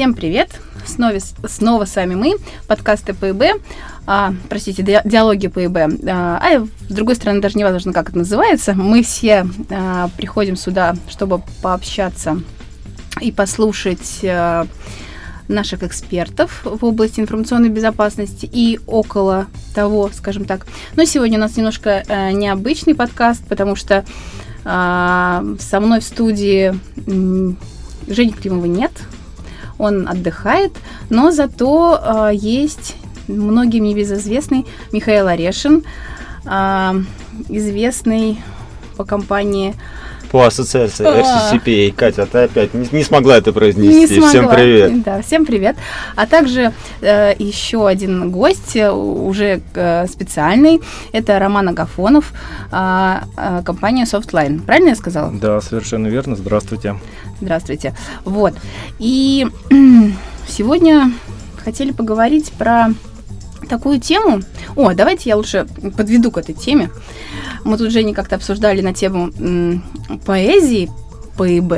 Всем привет! Снова, снова с вами мы, подкасты ПИБ, а, простите, ди, диалоги ПИБ. А, а с другой стороны, даже не важно, как это называется. Мы все а, приходим сюда, чтобы пообщаться и послушать а, наших экспертов в области информационной безопасности и около того, скажем так. Но сегодня у нас немножко а, необычный подкаст, потому что а, со мной в студии Жени Климова нет, он отдыхает, но зато а, есть многим небезызвестный Михаил Орешин, а, известный по компании по ассоциации FCCPA. Катя, ты опять не, не смогла это произнести. Не смогла. Всем привет. Да, всем привет. А также э, еще один гость, э, уже э, специальный, это Роман Агафонов, э, э, компания Softline. Правильно я сказала? Да, совершенно верно. Здравствуйте. Здравствуйте. Вот. И сегодня хотели поговорить про такую тему. О, давайте я лучше подведу к этой теме. Мы тут Женя как-то обсуждали на тему м, поэзии, ПИБ.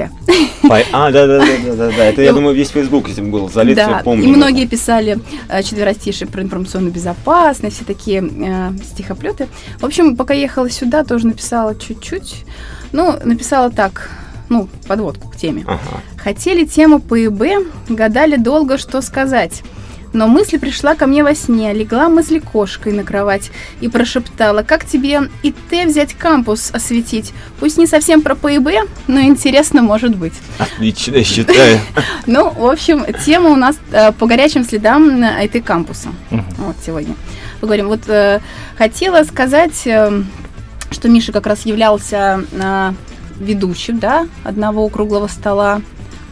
А, да, да, да, да, да. Это, я думаю, весь Facebook этим был залит, да, я помню. И многие писали э, четверостишие про информационную безопасность, все такие э, стихоплеты. В общем, пока ехала сюда, тоже написала чуть-чуть. Ну, написала так, ну, подводку к теме. Ага. Хотели тему ПИБ, гадали долго, что сказать. Но мысль пришла ко мне во сне, легла мысль кошкой на кровать и прошептала, как тебе и ты взять кампус осветить? Пусть не совсем про ПИБ, но интересно может быть. Отлично, считаю. Ну, в общем, тема у нас э, по горячим следам IT-кампуса. Вот сегодня. Поговорим. Вот э, хотела сказать, э, что Миша как раз являлся ведущим, да, одного круглого стола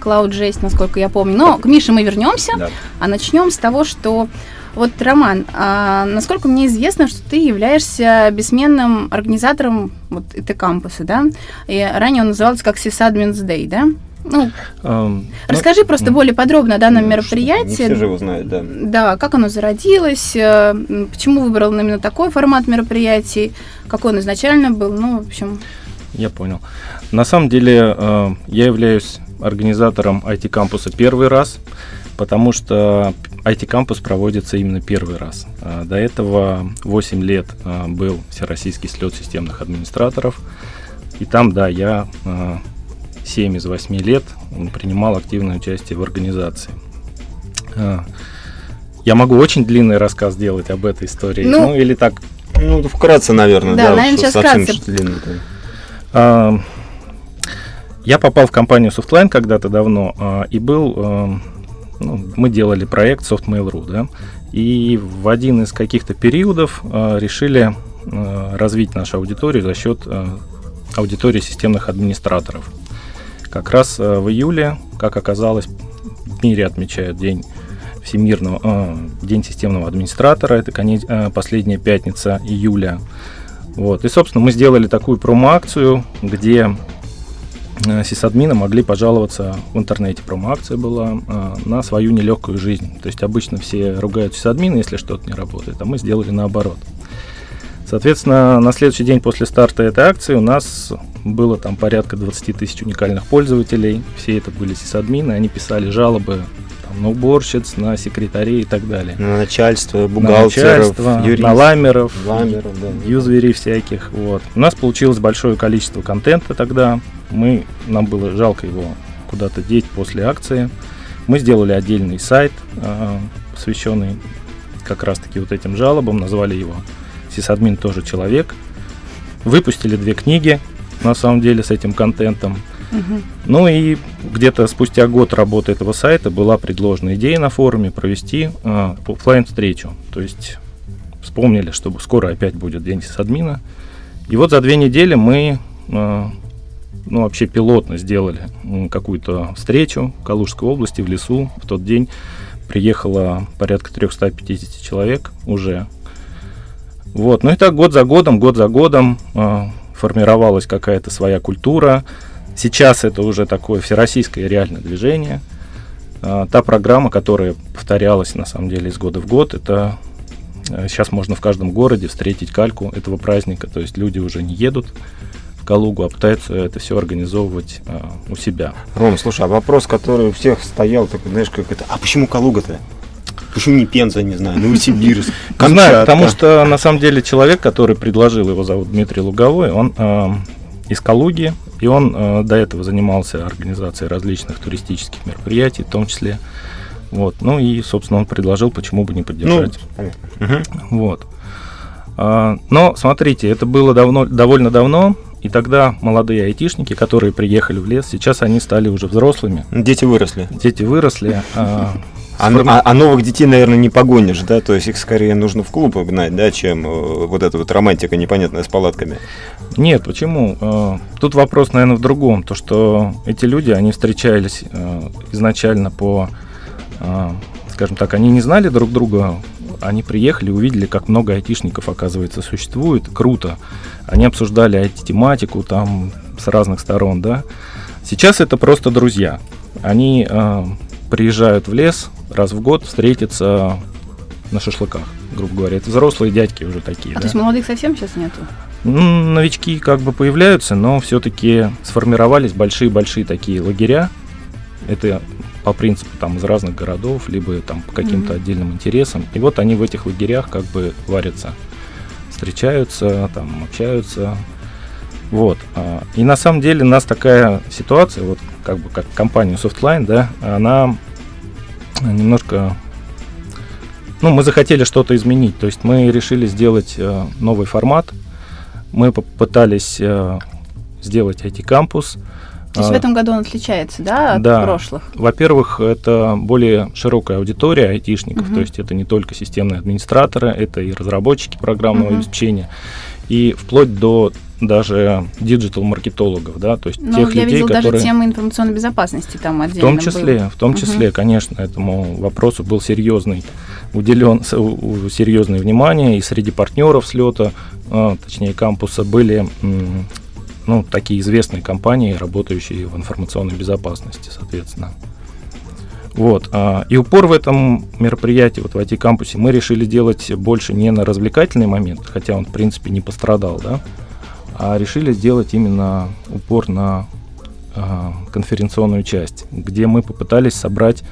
Cloud Jazz, насколько я помню. Но к Мише мы вернемся, да. а начнем с того, что вот, Роман, а, насколько мне известно, что ты являешься бессменным организатором вот этой кампуса, да? И ранее он назывался как Sysadmins Day, да? Ну, um, расскажи ну, просто более подробно о данном ну, мероприятии. Не все же его знают, да. Да, как оно зародилось, э, почему выбрал именно такой формат мероприятий, какой он изначально был, ну, в общем... Я понял. На самом деле э, я являюсь организатором IT-кампуса первый раз, потому что IT-кампус проводится именно первый раз. Э, до этого 8 лет э, был Всероссийский слет системных администраторов, и там, да, я 7 из 8 лет принимал активное участие в организации. Я могу очень длинный рассказ сделать об этой истории, ну, ну или так. Ну, вкратце, наверное, да, да наверное, сейчас вкратце. Я попал в компанию Softline когда-то давно э, и был, э, ну, мы делали проект SoftMail.ru, да, и в один из каких-то периодов э, решили развить нашу аудиторию за счет аудитории системных администраторов. Как раз в июле, как оказалось, в мире отмечают день всемирного э, день системного администратора. Это конец, э, последняя пятница июля. Вот. И, собственно, мы сделали такую промо-акцию, где сисадмины могли пожаловаться в интернете. Промо-акция была э, на свою нелегкую жизнь. То есть обычно все ругают сисадмины, если что-то не работает, а мы сделали наоборот. Соответственно, на следующий день после старта этой акции у нас было там порядка 20 тысяч уникальных пользователей. Все это были сисадмины, они писали жалобы там, на уборщиц, на секретарей и так далее. На начальство, бухгалтеров, на, начальство, юрист, на ламеров, ламеров да, юзверей всяких. Вот. У нас получилось большое количество контента тогда. Мы, нам было жалко его куда-то деть после акции. Мы сделали отдельный сайт, э, посвященный как раз-таки вот этим жалобам, назвали его «Сисадмин тоже человек». Выпустили две книги, на самом деле, с этим контентом. Ну и где-то спустя год работы этого сайта была предложена идея на форуме провести э, офлайн встречу. То есть вспомнили, что скоро опять будет день сисадмина. И вот за две недели мы э, ну, вообще пилотно сделали какую-то встречу в Калужской области, в лесу. В тот день приехало порядка 350 человек уже. Вот, ну и так год за годом, год за годом э, формировалась какая-то своя культура. Сейчас это уже такое всероссийское реальное движение. Э, та программа, которая повторялась на самом деле из года в год, это э, сейчас можно в каждом городе встретить кальку этого праздника. То есть люди уже не едут в Калугу, а пытаются это все организовывать э, у себя. Ром, слушай, а вопрос, который у всех стоял, такой, знаешь, как это, а почему Калуга-то? Почему не Пенза, не знаю, Новосибирск, Знаю, потому что на самом деле человек, который предложил, его зовут Дмитрий Луговой, он из Калуги, и он э, до этого занимался организацией различных туристических мероприятий, в том числе. Вот. Ну и, собственно, он предложил, почему бы не поддержать. Ну. Вот. А, но, смотрите, это было давно, довольно давно, и тогда молодые айтишники, которые приехали в лес, сейчас они стали уже взрослыми. Дети выросли. Дети выросли. А, а, а, а новых детей, наверное, не погонишь, да? То есть их скорее нужно в клуб гнать, да, чем э, вот эта вот романтика непонятная с палатками. Нет, почему? Э, тут вопрос, наверное, в другом. То, что эти люди, они встречались э, изначально по, скажем так, они не знали друг друга, они приехали, увидели, как много айтишников, оказывается, существует. Круто. Они обсуждали IT-тематику там с разных сторон, да. Сейчас это просто друзья. Они приезжают в лес раз в год встретиться на шашлыках, грубо говоря. Это взрослые дядьки уже такие. А да? то есть молодых совсем сейчас нету? Ну, новички как бы появляются, но все-таки сформировались большие-большие такие лагеря. Это по принципу там из разных городов, либо там по каким-то mm-hmm. отдельным интересам. И вот они в этих лагерях как бы варятся, встречаются, там общаются. Вот. А, и на самом деле у нас такая ситуация, вот как бы как компания Softline, да, она немножко ну, мы захотели что-то изменить. То есть мы решили сделать э, новый формат. Мы попытались э, сделать IT-кампус. То есть в а, этом году он отличается, да, от да. прошлых? Во-первых, это более широкая аудитория айтишников, угу. то есть это не только системные администраторы, это и разработчики программного угу. обеспечения, и вплоть до даже диджитал-маркетологов, да, то есть ну, тех я людей, видел которые... даже темы информационной безопасности там отдельно В том числе, было. в том числе, угу. конечно, этому вопросу был серьезный, уделен серьезное внимание, и среди партнеров слета, а, точнее кампуса, были ну, такие известные компании, работающие в информационной безопасности, соответственно. Вот. А, и упор в этом мероприятии, вот в IT-кампусе, мы решили делать больше не на развлекательный момент, хотя он, в принципе, не пострадал, да, а решили сделать именно упор на а, конференционную часть, где мы попытались собрать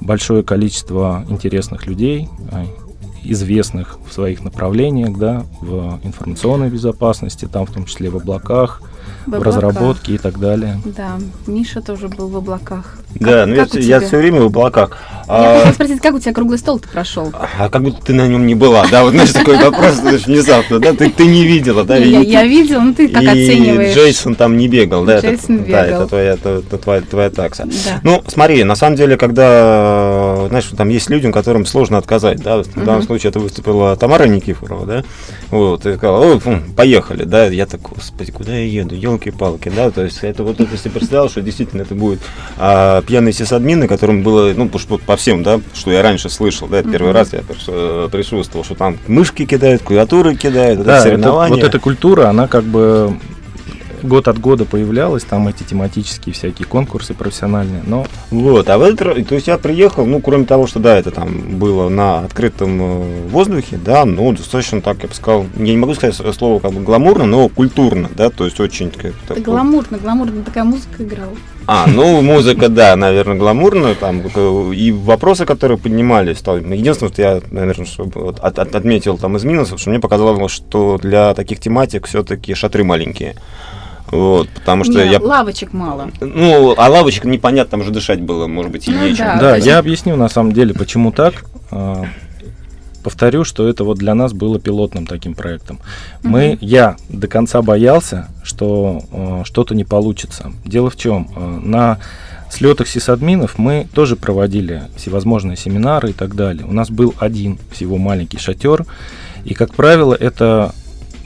большое количество интересных людей, а, известных в своих направлениях, да, в информационной безопасности, там в том числе в облаках, в, в разработке и так далее. Да, Миша тоже был в облаках. Да, как, ну как я, я все время в облаках. Я а, хотела спросить, как у тебя круглый стол-то прошел? А как будто ты на нем не была, да? Вот знаешь, такой вопрос внезапно, да? Ты, ты не видела, да? Я, я видела, ну ты как и оцениваешь? Джейсон там не бегал, да? Джейсон это, бегал. Да, это твоя, это, это твоя, твоя такса. Да. Ну, смотри, на самом деле, когда, знаешь, там есть людям, которым сложно отказать, да? В данном случае это выступила Тамара Никифорова, да? Вот, и сказала, ой, фу, поехали, да? Я так, господи, куда я еду? Елки-палки, да? То есть это вот, если представлял, что действительно это будет а, пьяный сисадмины, которым было, ну, по, по всем, да, что я раньше слышал, да, первый mm-hmm. раз я присутствовал, что там мышки кидают, клавиатуры кидают, да, это соревнования. вот эта культура, она как бы год от года появлялось, там эти тематические всякие конкурсы профессиональные, но... Вот, а в этот то есть я приехал, ну, кроме того, что, да, это там было на открытом э, воздухе, да, ну, достаточно так, я бы сказал, я не могу сказать слово как бы гламурно, но культурно, да, то есть очень... Как, так, гламурно, гламурно, такая музыка играла. А, ну, музыка, да, наверное, гламурная, там, и вопросы, которые поднимались, там, единственное, что я, наверное, что, вот, от, от, отметил там из минусов, что мне показалось, что для таких тематик все-таки шатры маленькие. Вот, потому что Не, я... лавочек мало. Ну, а лавочек непонятно, там же дышать было, может быть, и ну, нечем. Да, да я объясню на самом деле, почему так. Повторю, что это вот для нас было пилотным таким проектом. Мы, угу. я до конца боялся, что э, что-то не получится. Дело в чем? Э, на слетах сисадминов мы тоже проводили всевозможные семинары и так далее. У нас был один всего маленький шатер, и, как правило, это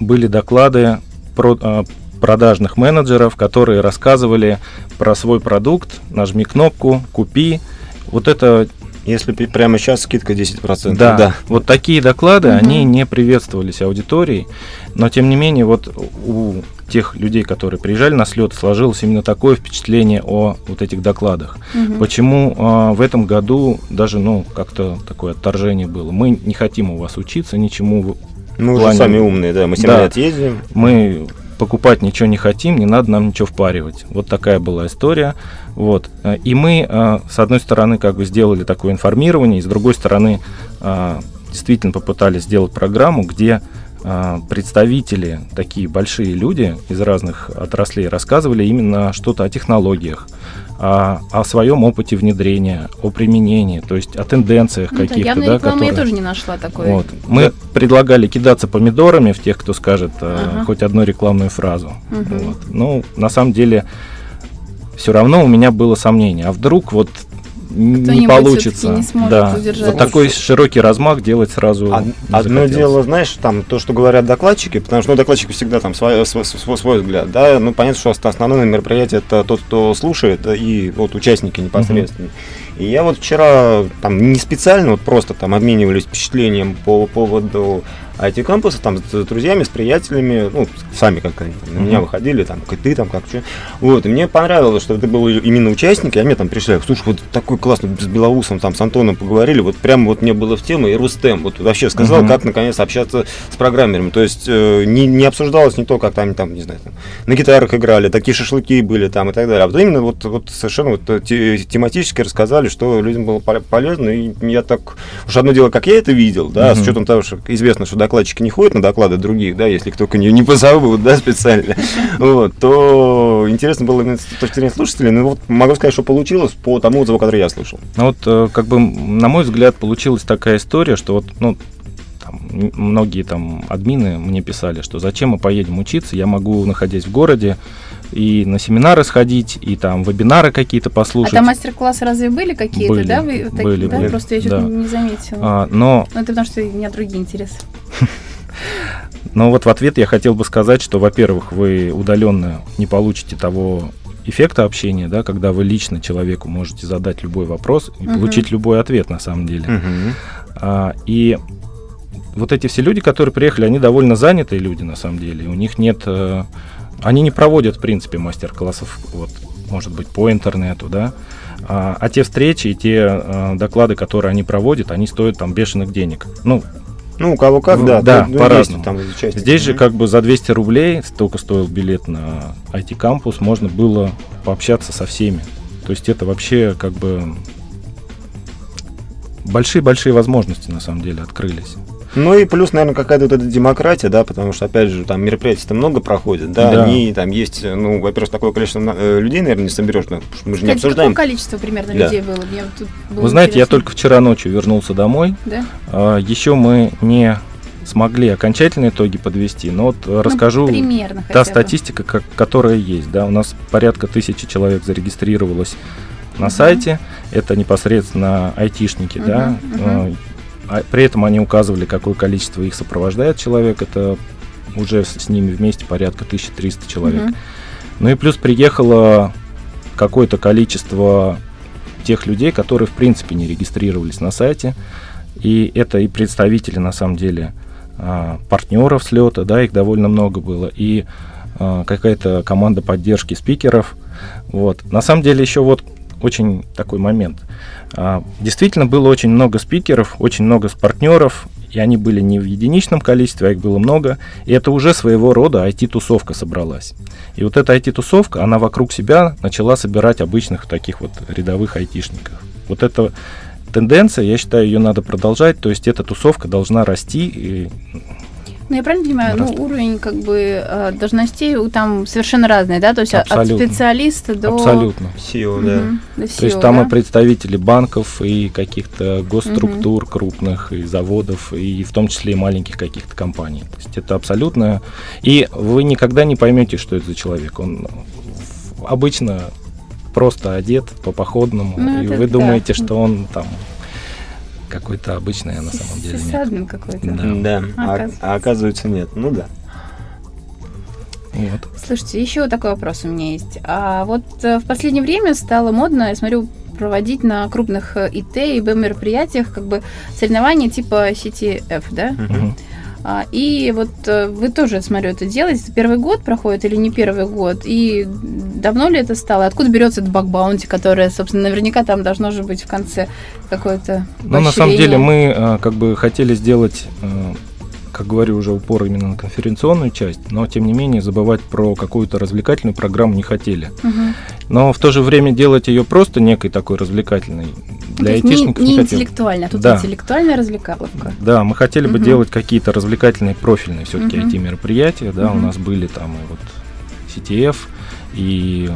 были доклады про, э, продажных менеджеров, которые рассказывали про свой продукт, нажми кнопку, купи. Вот это если прямо сейчас скидка 10%. Да, да. вот такие доклады, угу. они не приветствовались аудиторией, но тем не менее вот у тех людей, которые приезжали на слет, сложилось именно такое впечатление о вот этих докладах. Угу. Почему э, в этом году даже, ну, как-то такое отторжение было. Мы не хотим у вас учиться ничему. Мы плане... уже сами умные, да, мы 7 да. лет ездим. Мы покупать ничего не хотим, не надо нам ничего впаривать. Вот такая была история. Вот. И мы, с одной стороны, как бы сделали такое информирование, и с другой стороны, действительно попытались сделать программу, где представители, такие большие люди из разных отраслей рассказывали именно что-то о технологиях, о, о своем опыте внедрения, о применении, то есть о тенденциях ну, каких-то. Да, да, которые... я тоже не нашла такой. Вот. Мы да. предлагали кидаться помидорами в тех, кто скажет э, ага. хоть одну рекламную фразу. Угу. Вот. Ну, на самом деле, все равно у меня было сомнение, а вдруг вот не получится. Не да. Удержать. Вот такой широкий размах делать сразу. Од, одно дело, знаешь, там то, что говорят докладчики, потому что ну, докладчики всегда там свой, свой, свой, свой взгляд, да, ну понятно, что основное мероприятие это тот, кто слушает, и вот участники непосредственно. Угу. И я вот вчера там не специально, вот просто там обменивались впечатлением по поводу а эти кампусы там с друзьями, с приятелями, ну, сами как они там, на меня выходили, там, ты, там, как что. Вот, и мне понравилось, что это был именно участники, а мне там пришли, слушай, вот такой классный, с Белоусом, там, с Антоном поговорили, вот прям вот мне было в тему, и Рустем, вот вообще сказал, uh-huh. как наконец общаться с программерами. То есть э, не, не обсуждалось не то, как там, там, не знаю, там, на гитарах играли, такие шашлыки были там и так далее, а вот именно вот, вот совершенно вот э, тематически рассказали, что людям было полезно, и я так, уж одно дело, как я это видел, да, uh-huh. с учетом того, что известно, что докладчики не ходят на доклады других, да, если только не, не позовут, да, специально, вот, то интересно было именно с точки зрения слушателей, ну вот могу сказать, что получилось по тому отзыву, который я слышал. Ну вот, э, как бы, на мой взгляд, получилась такая история, что вот, ну, там, многие там админы мне писали, что зачем мы поедем учиться, я могу, находясь в городе, и на семинары сходить, и там вебинары какие-то послушать. А там мастер-классы разве были какие-то, были, да? Вы, были, да? были. Просто я что-то да. не заметила. А, но... Ну, это потому что у меня другие интересы. Но вот в ответ я хотел бы сказать, что, во-первых, вы удаленно не получите того эффекта общения, да, когда вы лично человеку можете задать любой вопрос и uh-huh. получить любой ответ на самом деле. Uh-huh. А, и вот эти все люди, которые приехали, они довольно занятые люди на самом деле. У них нет, э, они не проводят в принципе мастер-классов, вот, может быть, по интернету, да. А, а те встречи и те а, доклады, которые они проводят, они стоят там бешеных денег. Ну, ну, у кого как, да. Да, ну, по-разному. Там Здесь же как бы за 200 рублей, столько стоил билет на IT-кампус, можно было пообщаться со всеми. То есть это вообще как бы большие-большие возможности на самом деле открылись. Ну и плюс, наверное, какая-то вот эта демократия, да, потому что, опять же, там мероприятий-то много проходит, да, да. они там есть, ну, во-первых, такое количество э, людей, наверное, не соберешь, потому что мы же Кстати, не обсуждаем. Какое количество примерно да. людей было? Мне тут было Вы знаете, интересно. я только вчера ночью вернулся домой. Да? А, еще мы не смогли окончательные итоги подвести, но вот ну, расскажу примерно та статистика, как, которая есть. Да, у нас порядка тысячи человек зарегистрировалось на угу. сайте. Это непосредственно айтишники, угу, да. Угу. А при этом они указывали, какое количество их сопровождает человек. Это уже с ними вместе порядка 1300 человек. Угу. Ну и плюс приехало какое-то количество тех людей, которые в принципе не регистрировались на сайте. И это и представители, на самом деле, а, партнеров слета, да, их довольно много было, и а, какая-то команда поддержки спикеров. Вот. На самом деле еще вот очень такой момент. А, действительно было очень много спикеров, очень много партнеров, и они были не в единичном количестве, а их было много, и это уже своего рода IT-тусовка собралась. И вот эта IT-тусовка, она вокруг себя начала собирать обычных таких вот рядовых айтишников. Вот это тенденция, я считаю, ее надо продолжать, то есть эта тусовка должна расти, и ну, я правильно понимаю, ну, уровень как бы э, должностей там совершенно разный, да? То есть Абсолютно. от специалиста до... Абсолютно. SEO, да. Угу. До SEO, То есть там да? и представители банков, и каких-то госструктур угу. крупных, и заводов, и в том числе и маленьких каких-то компаний. То есть это абсолютно... И вы никогда не поймете, что это за человек. Он обычно просто одет по походному, ну, и вы да. думаете, что он там какой-то обычный, а на самом деле нет. какой-то. Да, да. А, а оказывается нет. Ну да. Вот. Слушайте, еще такой вопрос у меня есть. А вот э, в последнее время стало модно, я смотрю, проводить на крупных э, ИТ и Б мероприятиях как бы соревнования типа CTF, да? Uh-huh. А, и вот э, вы тоже, смотрю, это делаете. Первый год проходит или не первый год? И давно ли это стало? Откуда берется этот бакбаунти, которое, собственно, наверняка там должно же быть в конце какое-то Ну, на самом деле, мы э, как бы хотели сделать э, как говорю, уже упор именно на конференционную часть, но тем не менее забывать про какую-то развлекательную программу не хотели. Угу. Но в то же время делать ее просто некой такой развлекательной для айтишников не, не, не интеллектуально, а тут да. интеллектуальная развлекаловка. Да, мы хотели бы угу. делать какие-то развлекательные профильные все-таки угу. IT-мероприятия, да, угу. у нас были там и вот CTF, и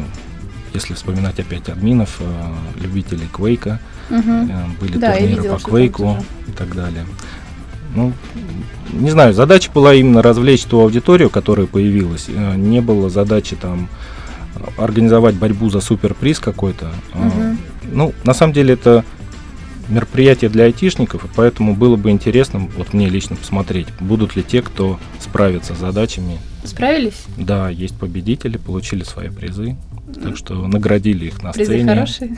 если вспоминать опять админов, э, любителей Квейка, угу. были да, турниры по Квейку и так далее. Ну, не знаю, задача была именно развлечь ту аудиторию, которая появилась. Э, не было задачи там организовать борьбу за суперприз какой-то. Угу. Ну, на самом деле это мероприятие для айтишников, и поэтому было бы интересно, вот мне лично посмотреть, будут ли те, кто справится с задачами. Справились? Да, есть победители, получили свои призы, так что наградили их на призы сцене. хорошие?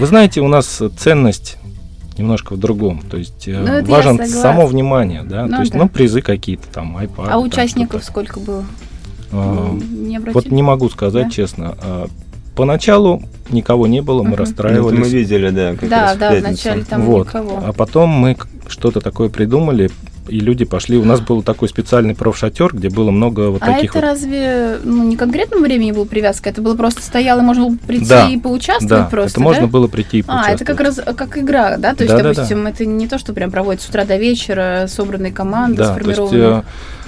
Вы знаете, у нас ценность немножко в другом. То есть э, ну, важен само внимание, да. Ну, То есть, да. ну, призы какие-то там, iPad. А участников сколько было? А, не вот не могу сказать да? честно. А, поначалу никого не было, мы uh расстраивались. мы видели, да, как да, раз да, в вначале там вот. никого. А потом мы что-то такое придумали, и люди пошли. У нас был такой специальный профшатер, где было много вот а таких. А это вот... разве ну, не конкретному времени была привязка? Это было просто стояло, можно было прийти да, и поучаствовать да, просто. Это да? можно было прийти и поучаствовать. А, это как раз как игра, да? То есть, да, допустим, да, да. это не то, что прям проводится с утра до вечера, собранные команды, да, сформированные.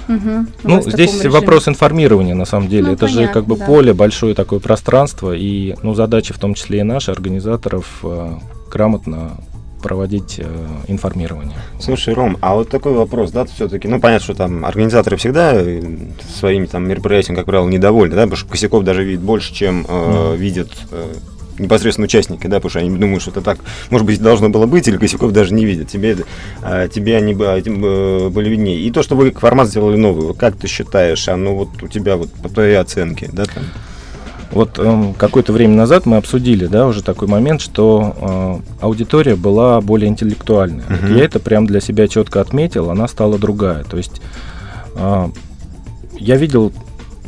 Угу, ну, здесь вопрос информирования, на самом деле. Ну, Это понятно, же как бы да. поле, большое такое пространство, и ну, задача в том числе и наши, организаторов, э, грамотно проводить э, информирование. Слушай, Ром, а вот такой вопрос, да, все-таки, ну, понятно, что там организаторы всегда э, своими там мероприятиями, как правило, недовольны, да, потому что косяков даже видит больше, чем э, mm. видят э, непосредственно участники, да, потому что они думают, что это так, может быть, должно было быть, или Косяков даже не видит. Тебе, а, тебе они а, были виднее. И то, что вы формат сделали новый, как ты считаешь, оно вот у тебя вот по твоей оценке, да, там? Вот э, какое-то время назад мы обсудили, да, уже такой момент, что э, аудитория была более интеллектуальная. Uh-huh. Вот я это прям для себя четко отметил, она стала другая. То есть э, я видел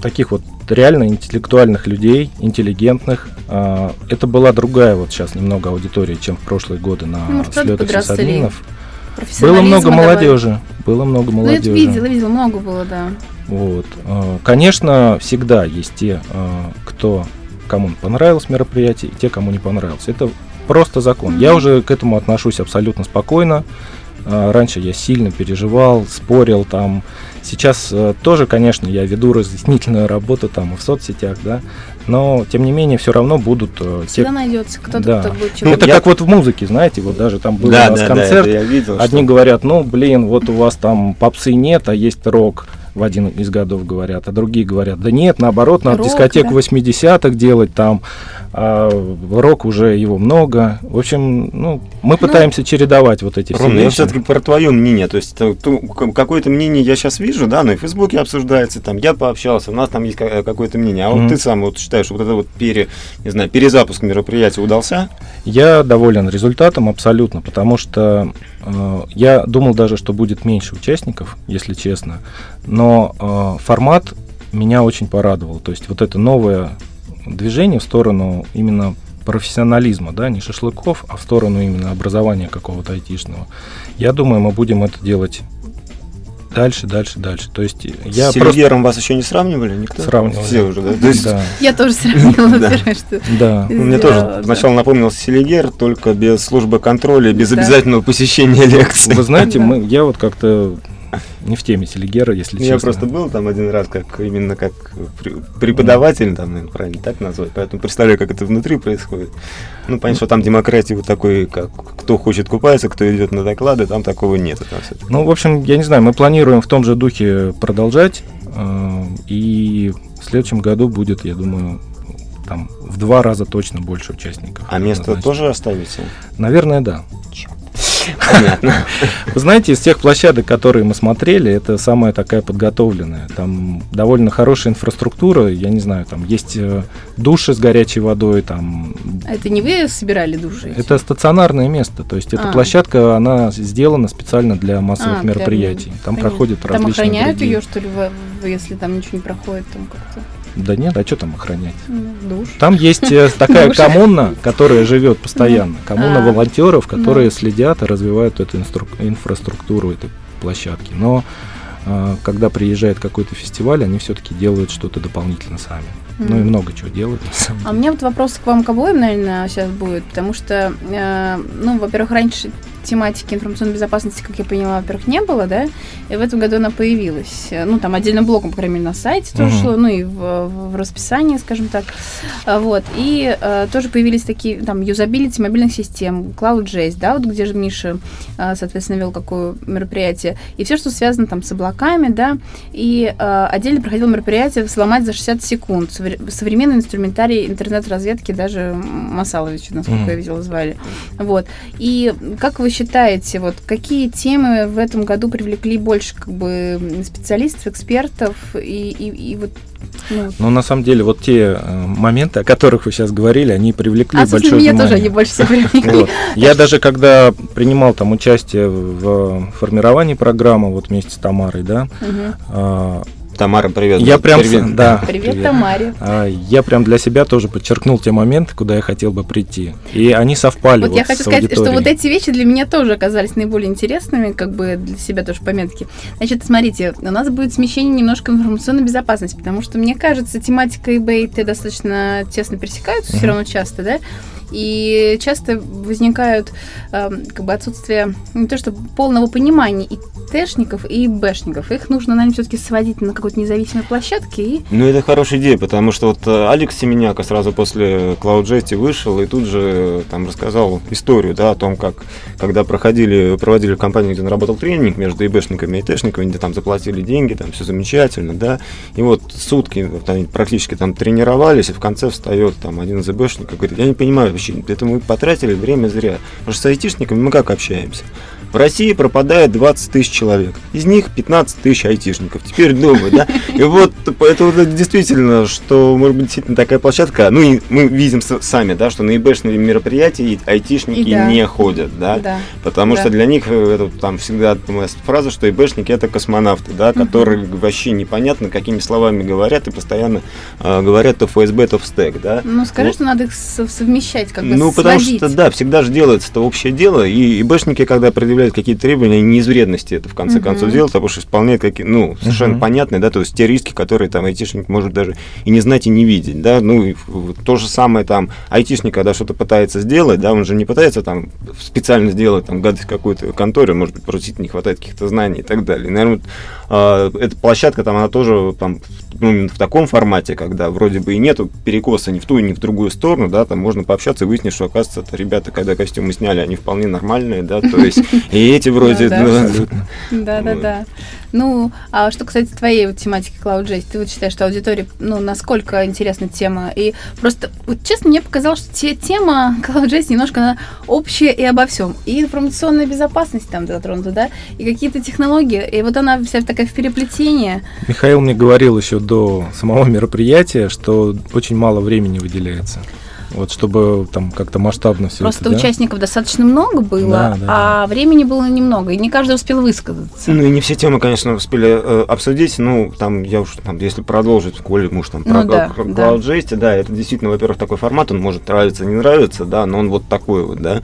таких вот реально интеллектуальных людей, интеллигентных. А, это была другая вот сейчас немного аудитория, чем в прошлые годы на ну, слетах сисадминов. Было много молодежи. Было много молодежи. Ну, я видела, видела, много было, да. Вот. А, конечно, всегда есть те, а, кто кому понравилось мероприятие, и те, кому не понравилось. Это просто закон. Mm-hmm. Я уже к этому отношусь абсолютно спокойно. Раньше я сильно переживал, спорил там, Сейчас э, тоже, конечно, я веду разъяснительную работу там и в соцсетях, да, но тем не менее все равно будут э, Всегда те... найдется кто-то, да. кто будет ну, Это я... как вот в музыке, знаете, вот даже там был да, у нас да, концерт, да, я видел, одни что... говорят, ну, блин, вот у вас там попсы нет, а есть рок в один из годов говорят, а другие говорят, да нет, наоборот, надо рок, дискотеку да. 80-х делать, там а, рок уже его много. В общем, ну, мы ну, пытаемся чередовать вот эти Ром, все вещи. все-таки про твое мнение, то есть какое-то мнение я сейчас вижу, да, но и в Фейсбуке обсуждается, там, я пообщался, у нас там есть какое-то мнение, а mm-hmm. вот ты сам вот считаешь, вот это вот пере, не знаю, перезапуск мероприятия удался? Я доволен результатом абсолютно, потому что э, я думал даже, что будет меньше участников, если честно, но э, формат меня очень порадовал. То есть вот это новое движение в сторону именно профессионализма, да, не шашлыков, а в сторону именно образования какого-то айтишного. Я думаю, мы будем это делать дальше, дальше, дальше. То есть я С Селигером вас еще не сравнивали? Никто? Сравнивали. Все уже, да? То есть... да. Я тоже сравнивала да. первое, что Да. Мне тоже сначала напомнил Селигер, только без службы контроля, без обязательного посещения лекций. Вы знаете, мы, я вот как-то не в теме Селигера, если Я честно. просто был там один раз, как именно как преподаватель, там, наверное, правильно так назвать, поэтому представляю, как это внутри происходит. Ну, понятно, что там демократии вот такой, как кто хочет купаться, кто идет на доклады, там такого нет. Там ну, в общем, я не знаю, мы планируем в том же духе продолжать, э, и в следующем году будет, я думаю, там в два раза точно больше участников. А место тоже оставите? Наверное, да. Понятно. Вы знаете, из тех площадок, которые мы смотрели, это самая такая подготовленная. Там довольно хорошая инфраструктура, я не знаю, там есть э, души с горячей водой, там... А это не вы собирали души? Это стационарное место, то есть эта а. площадка, она сделана специально для массовых а, мероприятий. Для... Там Понятно. проходят там различные Там охраняют другие. ее, что ли, если там ничего не проходит, там как-то? Да нет, а что там охранять? Душ. Там есть э, такая коммуна, которая живет постоянно. Коммуна а. волонтеров, которые следят и развивают эту инфраструктуру, эту площадки. Но э, когда приезжает какой-то фестиваль, они все-таки делают что-то дополнительно сами. Mm. Ну и много чего делают. А у меня вот вопрос к вам к обоим, наверное, сейчас будет, потому что, э, ну, во-первых, раньше тематики информационной безопасности, как я поняла, во-первых, не было, да, и в этом году она появилась. Ну, там отдельным блоком, по крайней мере, на сайте тоже uh-huh. шло, ну, и в, в расписании, скажем так. А, вот, и э, тоже появились такие, там, юзабилити мобильных систем, CloudJS, да, вот где же Миша, э, соответственно, вел какое мероприятие, и все, что связано там с облаками, да, и э, отдельно проходило мероприятие «Сломать за 60 секунд», современный инструментарий интернет-разведки, даже Масаловича, насколько uh-huh. я видела, звали. Вот. И как вы считаете, вот какие темы в этом году привлекли больше как бы специалистов, экспертов и, и, и вот ну, ну, на самом деле, вот те э, моменты, о которых вы сейчас говорили, они привлекли а, большое меня внимание. тоже они больше всего привлекли. Я даже когда принимал там участие в формировании программы вот вместе с Тамарой, да, Тамара, привет. Я прям, привет. да. Привет, привет. Тамаре. А, я прям для себя тоже подчеркнул те моменты, куда я хотел бы прийти. И они совпали. Вот, вот я хочу сказать, аудиторией. что вот эти вещи для меня тоже оказались наиболее интересными, как бы для себя тоже пометки. Значит, смотрите, у нас будет смещение немножко информационной безопасности, потому что, мне кажется, тематика eBay и Т достаточно тесно пересекаются uh-huh. все равно часто, да? И часто возникают э, как бы отсутствие не то что полного понимания и тэшников, и бэшников. Их нужно, наверное, все-таки сводить на какой-то независимой площадке. И... Ну, это хорошая идея, потому что вот э, Алекс Семеняка сразу после CloudJet вышел и тут же там рассказал историю, да, о том, как, когда проходили, проводили в компании, где он работал тренинг между ИБшниками и тэшниками, где там заплатили деньги, там все замечательно, да, и вот сутки вот, они практически там тренировались, и в конце встает там один из ИБшников и говорит, я не понимаю вообще, это мы потратили время зря, потому что с айтишниками мы как общаемся? В России пропадает 20 тысяч человек. Из них 15 тысяч айтишников. Теперь думаю, да? И вот это вот действительно, что может быть действительно такая площадка. Ну, и мы видим сами, да, что на ИБшные мероприятия айтишники и да. не ходят, да? да. Потому да. что для них э, это там всегда фраза, что ИБшники это космонавты, да, которые угу. вообще непонятно, какими словами говорят и постоянно э, говорят то ФСБ, то в стек, да? Ну, скажи, вот. что надо их совмещать, как бы Ну, сводить. потому что, да, всегда же делается это общее дело, и ИБшники, когда предъявляют предъявляют какие-то требования, не из вредности это в конце uh-huh. концов а потому что исполняют какие ну, совершенно uh-huh. понятные, да, то есть те риски, которые там айтишник может даже и не знать, и не видеть, да, ну, и то же самое там айтишник, когда что-то пытается сделать, да, он же не пытается там специально сделать там гадость какую-то конторе, может быть, просто не хватает каких-то знаний и так далее. Наверное, вот, э, эта площадка там, она тоже там ну, в таком формате, когда вроде бы и нету перекоса ни в ту, ни в другую сторону, да, там можно пообщаться и выяснить, что, оказывается, это ребята, когда костюмы сняли, они вполне нормальные, да, то есть и эти вроде... Да, да, да. Ну, а что кстати твоей вот тематики CloudJS, ты вот считаешь, что аудитории, ну, насколько интересна тема? И просто, вот честно, мне показалось, что те, тема CloudJS немножко она общая и обо всем. И информационная безопасность там затронута, да, и какие-то технологии. И вот она вся такая в переплетении. Михаил мне говорил еще до самого мероприятия, что очень мало времени выделяется. Вот чтобы там как-то масштабно все Просто это, да? участников достаточно много было, да, да, а да. времени было немного, и не каждый успел высказаться. Ну и не все темы, конечно, успели э, обсудить. Ну, там, я уж там, если продолжить, Коля, муж там про, ну, да, про да. CloudJS, да, это действительно, во-первых, такой формат, он может нравиться, не нравиться, да, но он вот такой вот, да.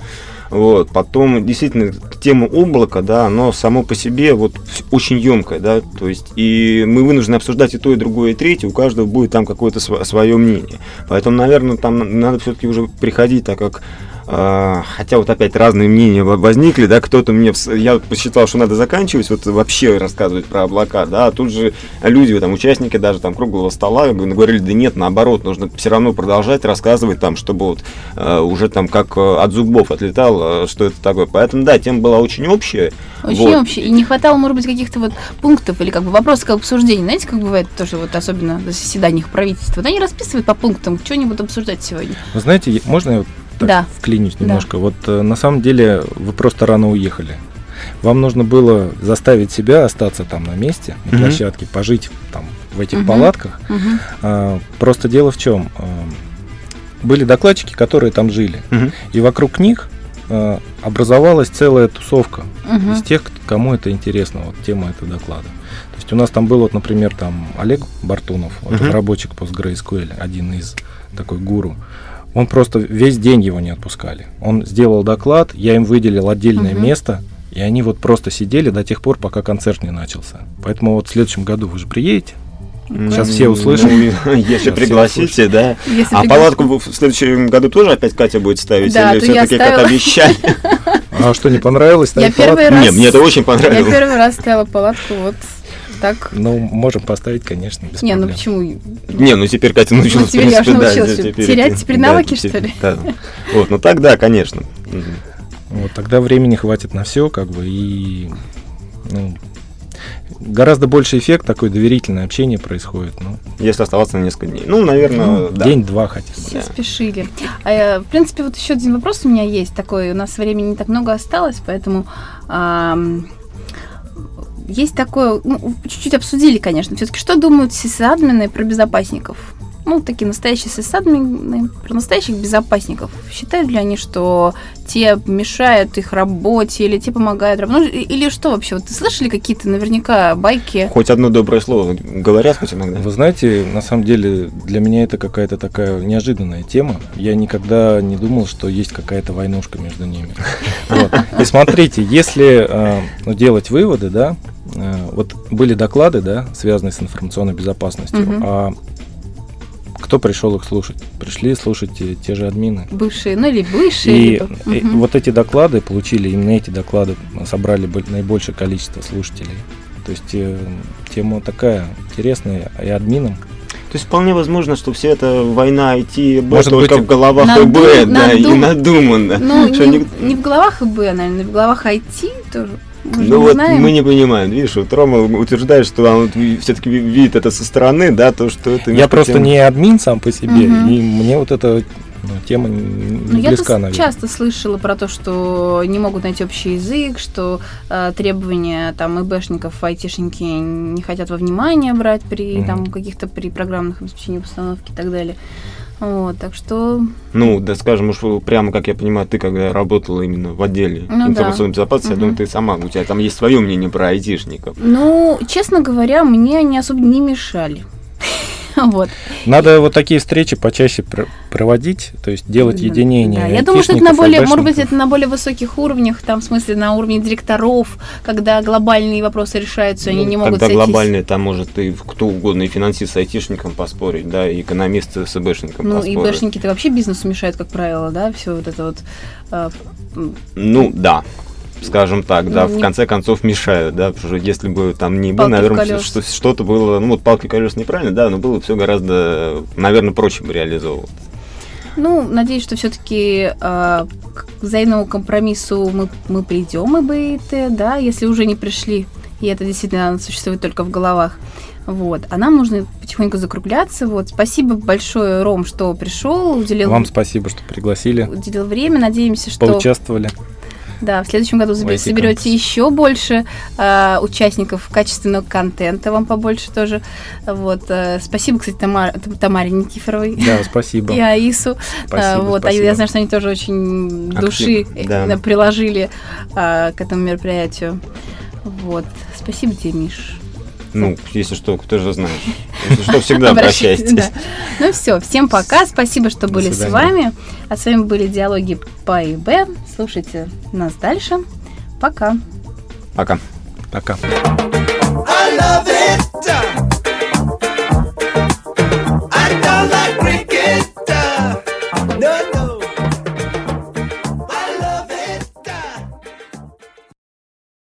Вот. Потом, действительно, тема облака, да, оно само по себе вот очень емкое, да, то есть и мы вынуждены обсуждать и то, и другое, и третье, у каждого будет там какое-то свое мнение. Поэтому, наверное, там надо все-таки уже приходить, так как хотя вот опять разные мнения возникли, да, кто-то мне, я посчитал, что надо заканчивать, вот вообще рассказывать про облака, да, а тут же люди, там, участники даже там круглого стола говорили, да нет, наоборот, нужно все равно продолжать рассказывать там, чтобы вот uh, уже там как э, от зубов отлетал, uh, что это такое. Поэтому, да, тема была очень общая. Очень вот. общая, и не хватало, может быть, каких-то вот пунктов или как бы вопросов к обсуждению. Знаете, как бывает тоже вот особенно на заседаниях правительства, вот они расписывают по пунктам, что-нибудь обсуждать сегодня. Вы знаете, можно я так да. вклинюсь немножко. Да. Вот э, на самом деле вы просто рано уехали. Вам нужно было заставить себя остаться там на месте, на угу. площадке, пожить там в этих угу. палатках. Угу. А, просто дело в чем? А, были докладчики, которые там жили. Угу. И вокруг них а, образовалась целая тусовка угу. из тех, кому это интересно, вот тема этого доклада. То есть у нас там был, вот, например, там Олег Бартунов, вот, угу. разработчик PostgreSQL, один из такой гуру. Он просто весь день его не отпускали. Он сделал доклад, я им выделил отдельное угу. место, И они вот просто сидели до тех пор, пока концерт не начался. Поэтому вот в следующем году вы же приедете. Сейчас все услышат. Ну, если пригласите, да. Если А палатку в следующем году тоже опять Катя будет ставить? Да, Или то я все-таки как ставила. обещали? А что, не понравилось? Я первый раз... Нет, мне это очень Я понравилось. первый раз ставила палатку вот так. Ну, можем поставить, конечно, без Не, ну проблем. почему? Не, ну теперь Катя научилась, Ну, теперь я в принципе, же да, научилась. теперь- Терять теперь да, навыки, что теперь- ли? Да. Вот, ну так да, конечно. Вот тогда времени хватит на все, как бы, и ну, гораздо больше эффект, такое доверительное общение происходит. Ну, Если оставаться на несколько дней. Ну, наверное, ну, да. день-два хотя бы. Все Да. спешили. А, э, в принципе, вот еще один вопрос у меня есть такой. У нас времени не так много осталось, поэтому ам, есть такое, ну, чуть-чуть обсудили, конечно. Все-таки что думают сисадмины про безопасников? Ну, такие настоящие сисадмины, про настоящих безопасников. Считают ли они, что те мешают их работе, или те помогают? Ну, или что вообще? Вот ты слышали какие-то наверняка байки? Хоть одно доброе слово говорят хоть иногда. Вы знаете, на самом деле для меня это какая-то такая неожиданная тема. Я никогда не думал, что есть какая-то войнушка между ними. И смотрите, если э, ну, делать выводы, да, э, вот были доклады, да, связанные с информационной безопасностью, а кто пришел их слушать? Пришли слушать те, те же админы. Бывшие, ну или бывшие. И, либо- и Мгм. вот эти доклады получили, именно эти доклады собрали бо- наибольшее количество слушателей. То есть э, тема такая интересная и админам. То есть вполне возможно, что все это война IT, Б, Может только быть, в головах надум- ИБ, да, и надум- надуманно. Ну, не, не в головах ИБ, наверное, в головах IT тоже. Мы Ну не вот знаем. мы не понимаем, видишь, вот Рома утверждает, что он все-таки видит это со стороны, да, то, что это... Я просто тема- не админ сам по себе, Мгм. и мне вот эта ну, тема не Ну, не я близка, то наверное. часто слышала про то, что не могут найти общий язык, что э, требования там ИБшников, айтишники не хотят во внимание брать при Мгм. там каких-то при программных обеспечениях установки и так далее. Вот, так что Ну, да, скажем уж прямо, как я понимаю, ты когда работала именно в отделе Ну да. информационной безопасности, я Мгм. думаю, ты сама, у тебя там есть свое мнение про айтишников. Ну, честно говоря, мне они особо не мешали. Вот. Надо вот такие встречи почаще пр- проводить, то есть делать единение. Да, я думаю, что это на более, может быть, это на более высоких уровнях, там, в смысле, на уровне директоров, когда глобальные вопросы решаются, они Ну, не могут Когда сойтись. глобальные, там может и кто угодно, и финансист с айтишником поспорить, да, и экономисты с ИБшником Ну, и поспорить. бэшники-то вообще бизнесу мешают, как правило, да, все вот это вот. м, Ну, да. Скажем так, да, Ну, в не- конце концов мешают, да, потому что если бы там не было, наверное, что-то было, ну вот палки колес неправильно, да, но было все гораздо, наверное, проще бы реализовывать. Ну, надеюсь, что все-таки к взаимному компромиссу мы, мы придем, и БИТ, да, если уже не пришли, и это действительно существует только в головах. Вот. А нам нужно потихоньку закругляться. Вот. Спасибо большое, Ром, что пришел, уделил, Вам спасибо, что пригласили, уделил время. Надеемся, что поучаствовали. Да, в следующем году IT соберете конкурсе. еще больше а, участников качественного контента, вам побольше тоже. Вот. а, спасибо, кстати, Тамар- Тамаре Никифоровой. Да, спасибо. И Аису. Спасибо, А, вот, а спасибо. я знаю, что они тоже очень души Активно, да. э, приложили а, к этому мероприятию. Вот. Спасибо тебе, Миш. Ну, если что, ты же знаешь. Если что, всегда обращайтесь. да. Ну все, всем пока. Спасибо, что До были с вами. А с вами были диалоги по ИБ. Слушайте нас дальше. Пока. Пока. Пока. I love it.